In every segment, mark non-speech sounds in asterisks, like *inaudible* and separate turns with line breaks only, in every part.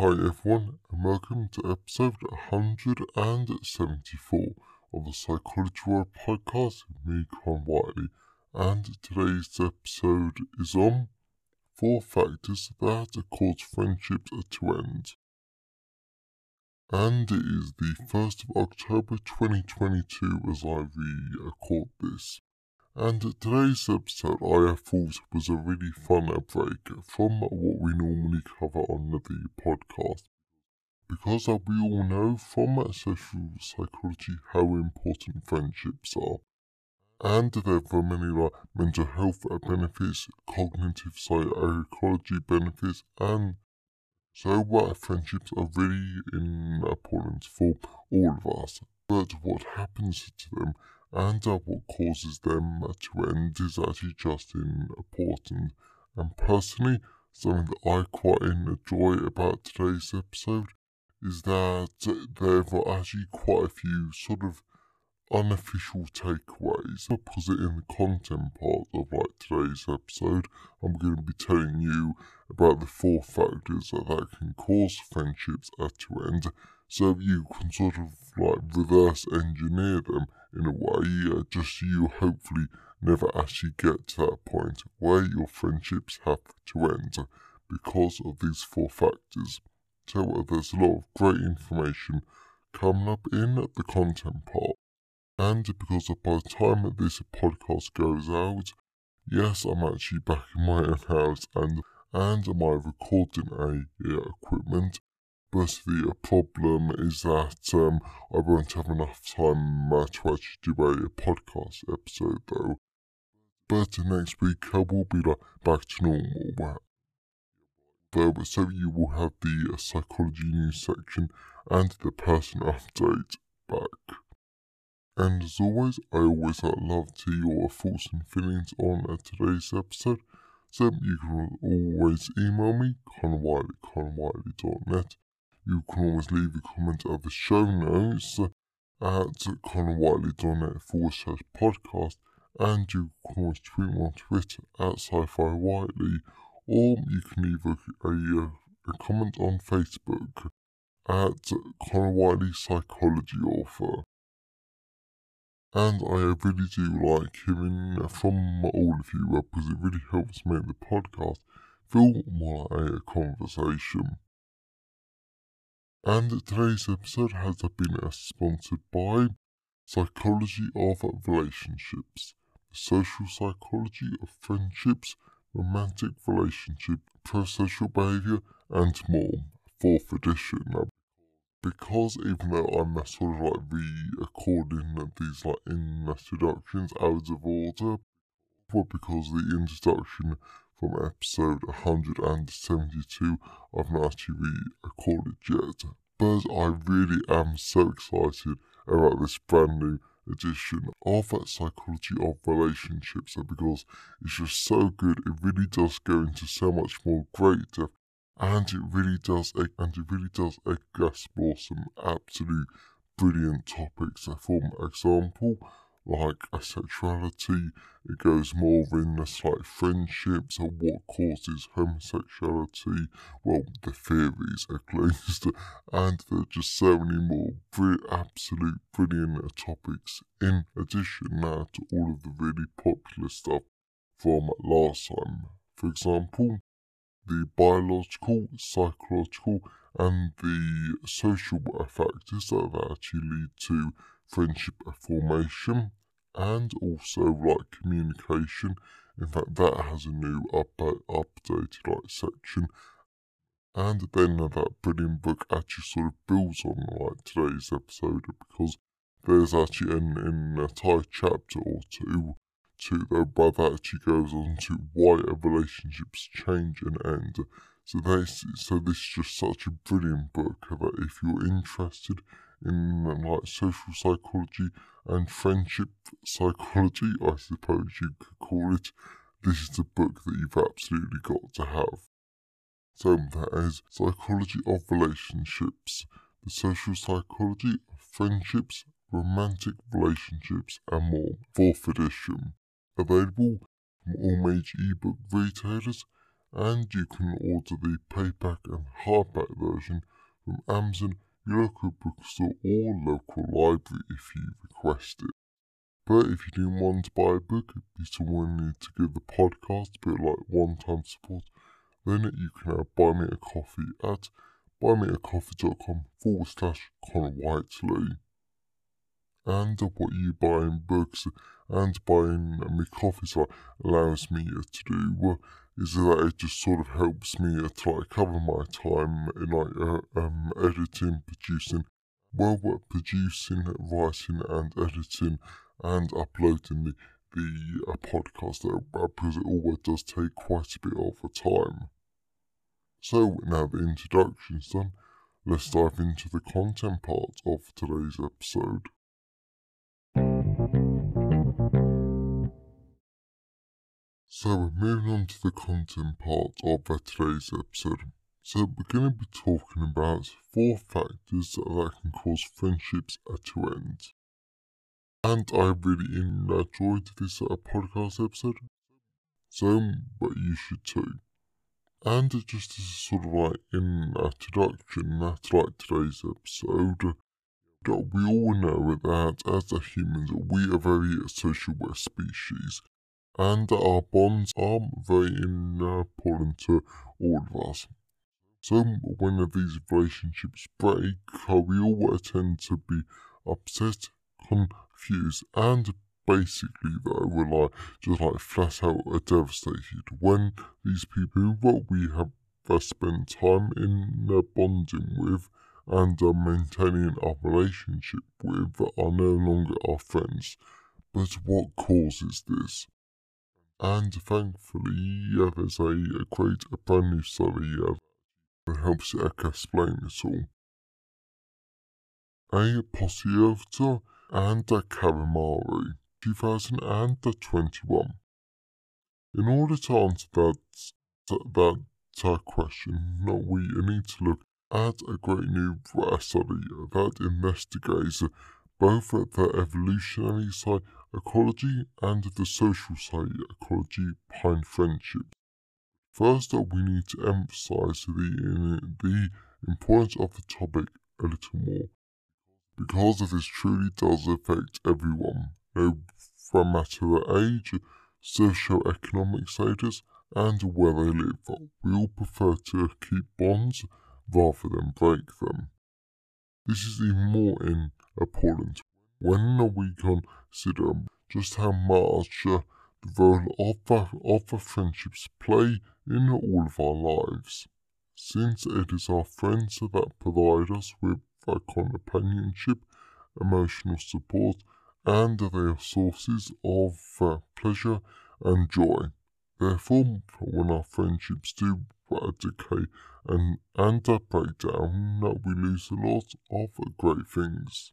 Hi everyone, and welcome to episode 174 of the Psychology World podcast with me, Con Whiteley. And today's episode is on four factors that cause friendships to end. And it is the 1st of October 2022 as I record this. And today's episode I thought was a really fun break from what we normally cover on the podcast. Because we all know from social psychology how important friendships are. And there are many like mental health benefits, cognitive psychology benefits, and so uh, friendships are really important for all of us. But what happens to them and uh, what causes them to end is actually just important. And personally, something that I quite enjoy about today's episode is that there are actually quite a few sort of unofficial takeaways. I'll put it in the content part of like today's episode. I'm going to be telling you about the four factors that, that can cause friendships to end so you can sort of like reverse engineer them in a way, uh, just so you hopefully never actually get to that point where your friendships have to end because of these four factors. So uh, there's a lot of great information coming up in the content part. And because by the time this podcast goes out, yes, I'm actually back in my own house and and my recording a, uh, equipment but the problem is that um, I won't have enough time uh, to actually do a podcast episode though. But next week I will be like, back to normal. Though, so you will have the uh, psychology news section and the person update back. And as always, I always uh, love to hear your thoughts and feelings on uh, today's episode. So you can always email me, connorwhiteley, connorwhiteley.net you can always leave a comment at the show notes at connorwhiteley.net forward slash podcast and you can always tweet me on Twitter at sci-fi whiteley or you can leave a, a, a comment on Facebook at Connor Whiteley Psychology Author. And I really do like hearing from all of you because it really helps make the podcast feel more like a conversation. And today's episode has been sponsored by Psychology of Relationships, the social psychology of friendships, romantic relationship, prosocial behavior, and more. Fourth edition. Because even though I'm sort of like re-recording these like in introductions out of order, but because the introduction from episode 172 I've not actually recorded yet. But I really am so excited about this brand new edition of that Psychology of Relationships because it's just so good. It really does go into so much more great depth and it really does and it really does explore some absolute brilliant topics. For example, like sexuality. It goes more in the like friendships or what causes homosexuality. Well, the theories at least, *laughs* and there are just so many more brilliant, absolute brilliant topics. In addition, now to all of the really popular stuff from last time. For example, the biological, psychological, and the social factors that actually lead to friendship formation and also like communication. In fact, that has a new up, updated like section. And then that brilliant book actually sort of builds on like today's episode because there's actually an, an entire chapter or two to though, but that actually goes on to why relationships change and end. So this, so this is just such a brilliant book that if you're interested in like social psychology and friendship psychology, I suppose you could call it, this is a book that you've absolutely got to have. So that is Psychology of Relationships, the Social Psychology of Friendships, Romantic Relationships and More, 4th edition. Available from all major ebook retailers and you can order the paperback and hardback version from Amazon, your local bookstore or local library if you request it. But if you do want to buy a book, be someone need to give the podcast a bit like one-time support, then you can uh, buy me a coffee at buymeacoffee.com forward slash Connor Whiteley. And what you buy in books and buying me coffees allows me to do is that it just sort of helps me to like cover my time in like uh, um, editing, producing, well, producing, writing, and editing, and uploading the the uh, podcast uh, because it always does take quite a bit of a time. So now the introduction's done, let's dive into the content part of today's episode. So moving on to the content part of today's episode. So we're going to be talking about four factors that can cause friendships to end. And I really enjoyed this uh, podcast episode. So, but you should too. And just as sort of like in introduction to like today's episode, that we all know that as humans, we are very social species and our bonds are very important to all of us. So when these relationships break, we all tend to be upset, confused, and basically though we're like just like flat out devastated when these people that we have uh, spent time in uh, bonding with and uh, maintaining our relationship with are no longer our friends. But what causes this? And thankfully, yeah, there's a, a great a brand new study uh, that helps explain this all. A Posiota and a Calamari, 2021. In order to answer that, that, that question, we need to look at a great new study that investigates both the evolutionary psychology and the social side ecology behind friendship. First, we need to emphasize the, the importance of the topic a little more, because this truly does affect everyone, no matter their age, socio-economic status, and where they live. We all prefer to keep bonds rather than break them. This is even more important when we consider just how much uh, the role of, of friendships play in all of our lives, since it is our friends that provide us with companionship, emotional support, and they are sources of uh, pleasure and joy. Therefore, when our friendships do uh, decay and, and uh, break down, we lose a lot of great things.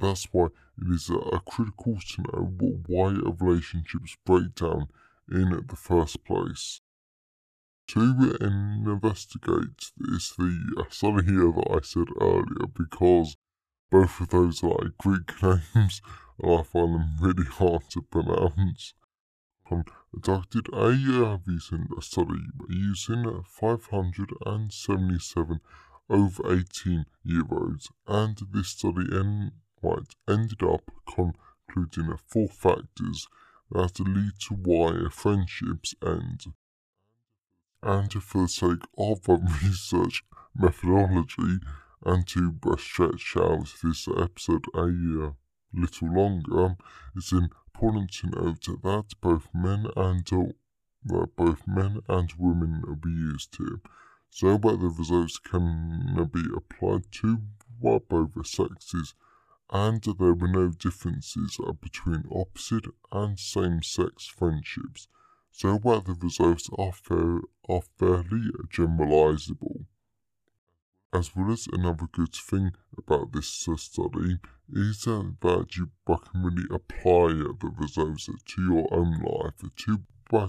That's why it is uh, critical to know why relationships break down in the first place. To investigate this, the study here that I said earlier, because both of those are like Greek *laughs* names, and I find them really hard to pronounce I conducted a uh, recent study using 577 over 18 year olds, and this study en- right, ended up concluding that four factors that lead to why friendships end. And for the sake of a *laughs* research methodology, and to stretch out this episode a uh, little longer, it's important to note that both men and that both men and women be used here, so the results can be applied to both sexes, and there were no differences between opposite and same-sex friendships, so the results are, fair, are fairly generalizable. As well as another good thing about this study is that you can really apply the results to your own life to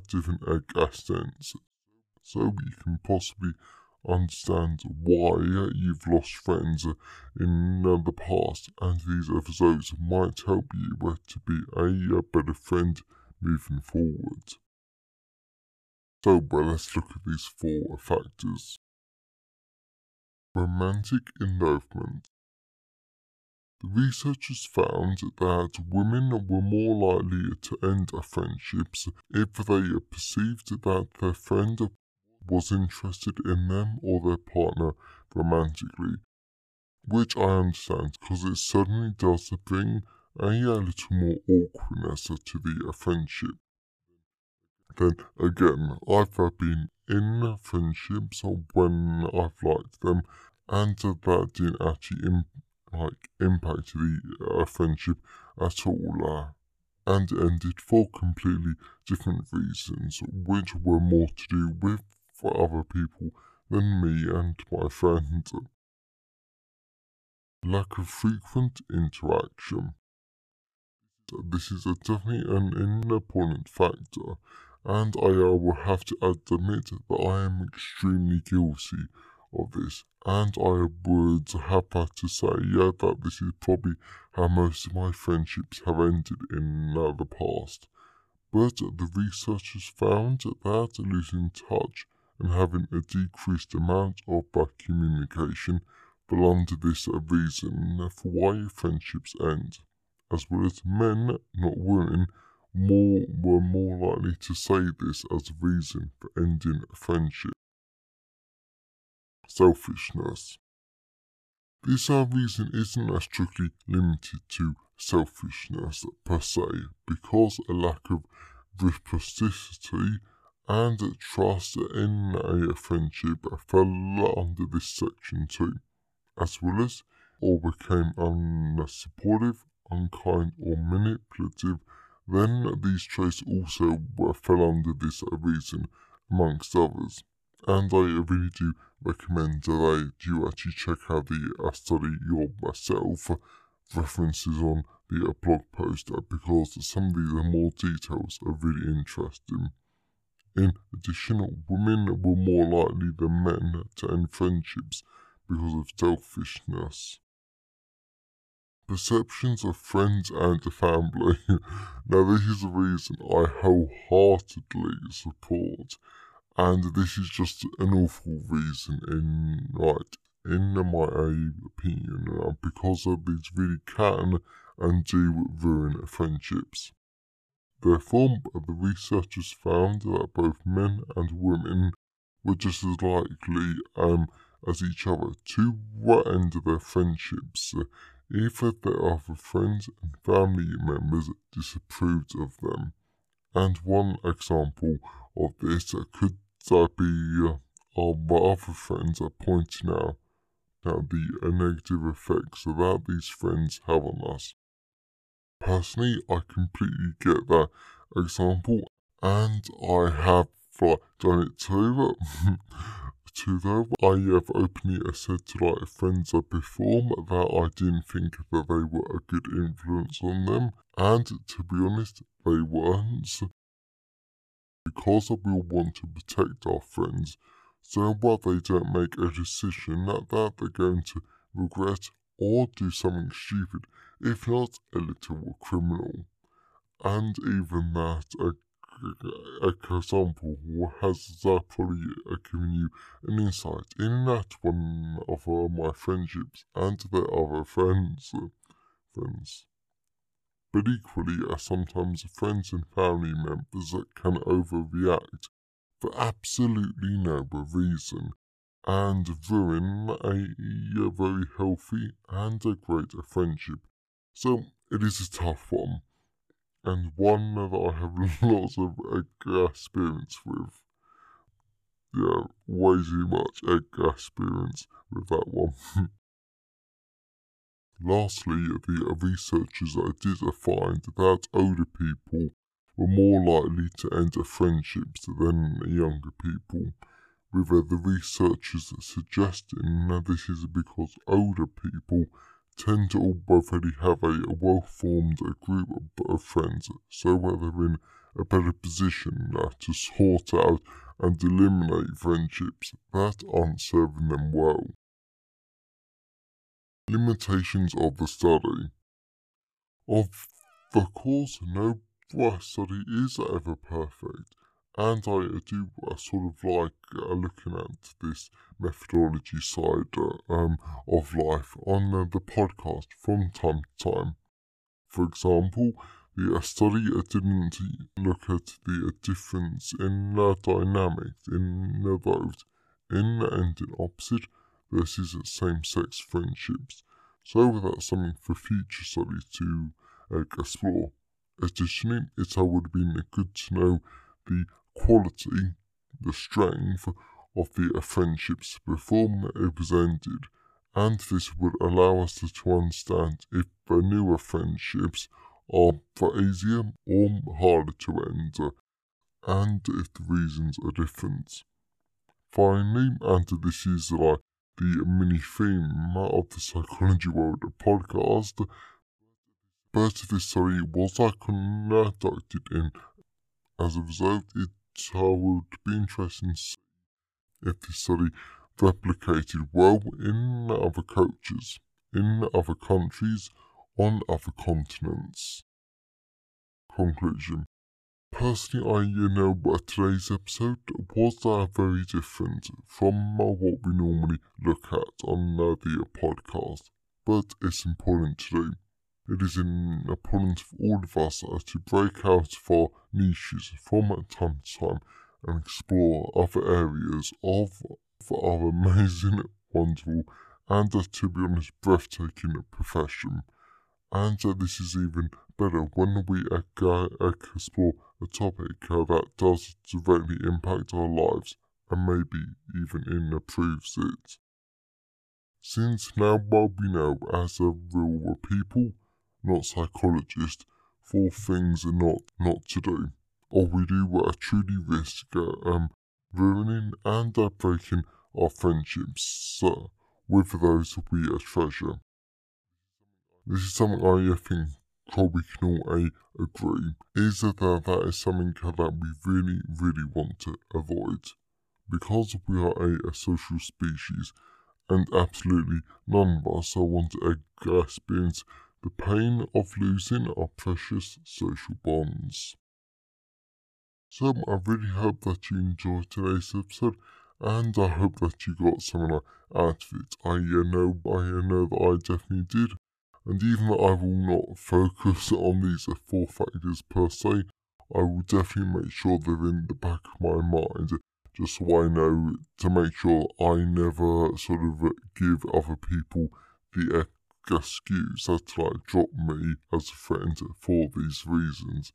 different accents so you can possibly understand why you've lost friends in the past and these episodes might help you to be a better friend moving forward. So, well, let's look at these four factors. Romantic involvement. The researchers found that women were more likely to end friendships if they perceived that their friend was interested in them or their partner romantically, which I understand because it certainly does bring a little more awkwardness to the friendship. Then again, I've been in friendships when I've liked them, and that didn't actually Im- like impact the uh, friendship at all, uh, and ended for completely different reasons, which were more to do with other people than me and my friends. Lack of frequent interaction. This is definitely an important factor and I will have to admit that I am extremely guilty of this, and I would have to say, yeah, that this is probably how most of my friendships have ended in uh, the past. But the researchers found that losing touch and having a decreased amount of back communication belong to this reason for why friendships end, as well as men, not women, more were more likely to say this as a reason for ending a friendship. Selfishness. This reason isn't as strictly limited to selfishness per se, because a lack of reciprocity and trust in a friendship fell under this section too, as well as or became unsupportive, unkind, or manipulative then these traits also fell under this reason, amongst others. And I really do recommend that you actually check out the uh, study yourself, references on the uh, blog post, uh, because some of these more details are really interesting. In addition, women were more likely than men to end friendships because of selfishness perceptions of friends and family. *laughs* now, this is a reason I wholeheartedly support, and this is just an awful reason in right in my opinion, because of these really can and do ruin friendships. Therefore, the researchers found that both men and women were just as likely um, as each other to what end of their friendships even their other friends and family members disapproved of them. And one example of this could be uh, our other friends are pointing out now the negative effects that these friends have on us. Personally, I completely get that example, and I have uh, done it too. to though. *laughs* I have openly said to like friends I before that I didn't think that they were a good influence on them, and to be honest, they weren't. Because we want to protect our friends, so what they don't make a decision that, that they're going to regret or do something stupid, if not a little criminal. And even that, a example who has that probably given you an insight in that one of uh, my friendships and their other friends. Uh, friends. But equally, uh, sometimes friends and family members that can overreact for absolutely no reason and ruin a, a very healthy and a great friendship. So it is a tough one and one that I have *laughs* lots of experience with. Yeah, way too much experience with that one. *laughs* Lastly, the researchers I did find that older people were more likely to enter friendships than younger people, with the researchers suggesting that this is because older people tend to already have a well-formed group of friends, so they're in a better position uh, to sort out and eliminate friendships that aren't serving them well. Limitations of the study. Of course, no study is ever perfect, and I do uh, sort of like uh, looking at this methodology side uh, um, of life on uh, the podcast from time to time. For example, the uh, study uh, didn't look at the difference in the dynamics in in and in opposite versus same-sex friendships. So that's something for future studies to explore. Additionally, it would have been good to know the quality, the strength of the friendships before ended, and this would allow us to, understand if the newer friendships are easier or harder to end, and if the reasons are different. Finally, and this is like the mini theme of the Psychology World podcast, but this story was conducted in. As a result, it would be interesting to see if this study replicated well in other cultures, in other countries, on other continents. Conclusion. Personally, I you know today's episode was uh, very different from uh, what we normally look at on uh, the podcast, but it's important to do. It is an important for all of us to break out of our niches from time to time and explore other areas of, of our amazing, *laughs* wonderful, and uh, to be honest, breathtaking profession. And uh, this is even better when we uh, explore a topic that does directly impact our lives and maybe even improves it. Since now what we know as a real people, not psychologists, for things are not not to do, or we do uh, truly risk uh, um, ruining and uh, breaking our friendships uh, with those we treasure. This is something I think probably can all agree, is that that is something that we really, really want to avoid. Because we are a, a social species, and absolutely none of us want to experience the pain of losing our precious social bonds. So I really hope that you enjoyed today's episode, and I hope that you got something out of it. I uh, know, I know that I definitely did. And even though I will not focus *laughs* on these four factors per se, I will definitely make sure they're in the back of my mind, just so I know to make sure I never sort of give other people the excuse that to like drop me as a friend for these reasons.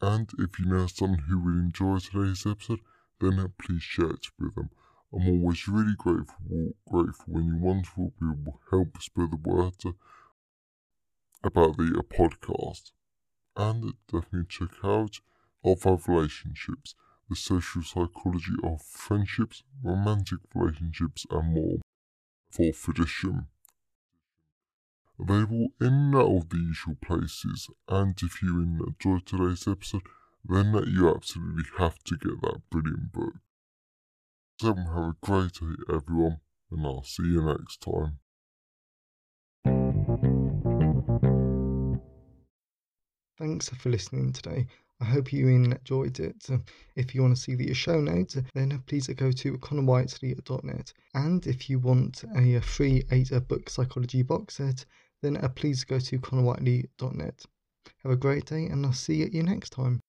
And if you know someone who would enjoy today's episode, then uh, please share it with them. I'm always really grateful, grateful when you wonderful people help spread the word about the uh, podcast. And definitely check out of our relationships, the social psychology of friendships, romantic relationships, and more. for Fourth edition. Available in all the usual places, and if you enjoyed today's episode, then you absolutely have to get that brilliant book. So have a great day, everyone, and I'll see you next time.
Thanks for listening today. I hope you enjoyed it. If you want to see the show notes, then please go to connorwhiteley.net. And if you want a free 8 book psychology box set, then uh, please go to connorwhiteley.net. Have a great day, and I'll see you next time.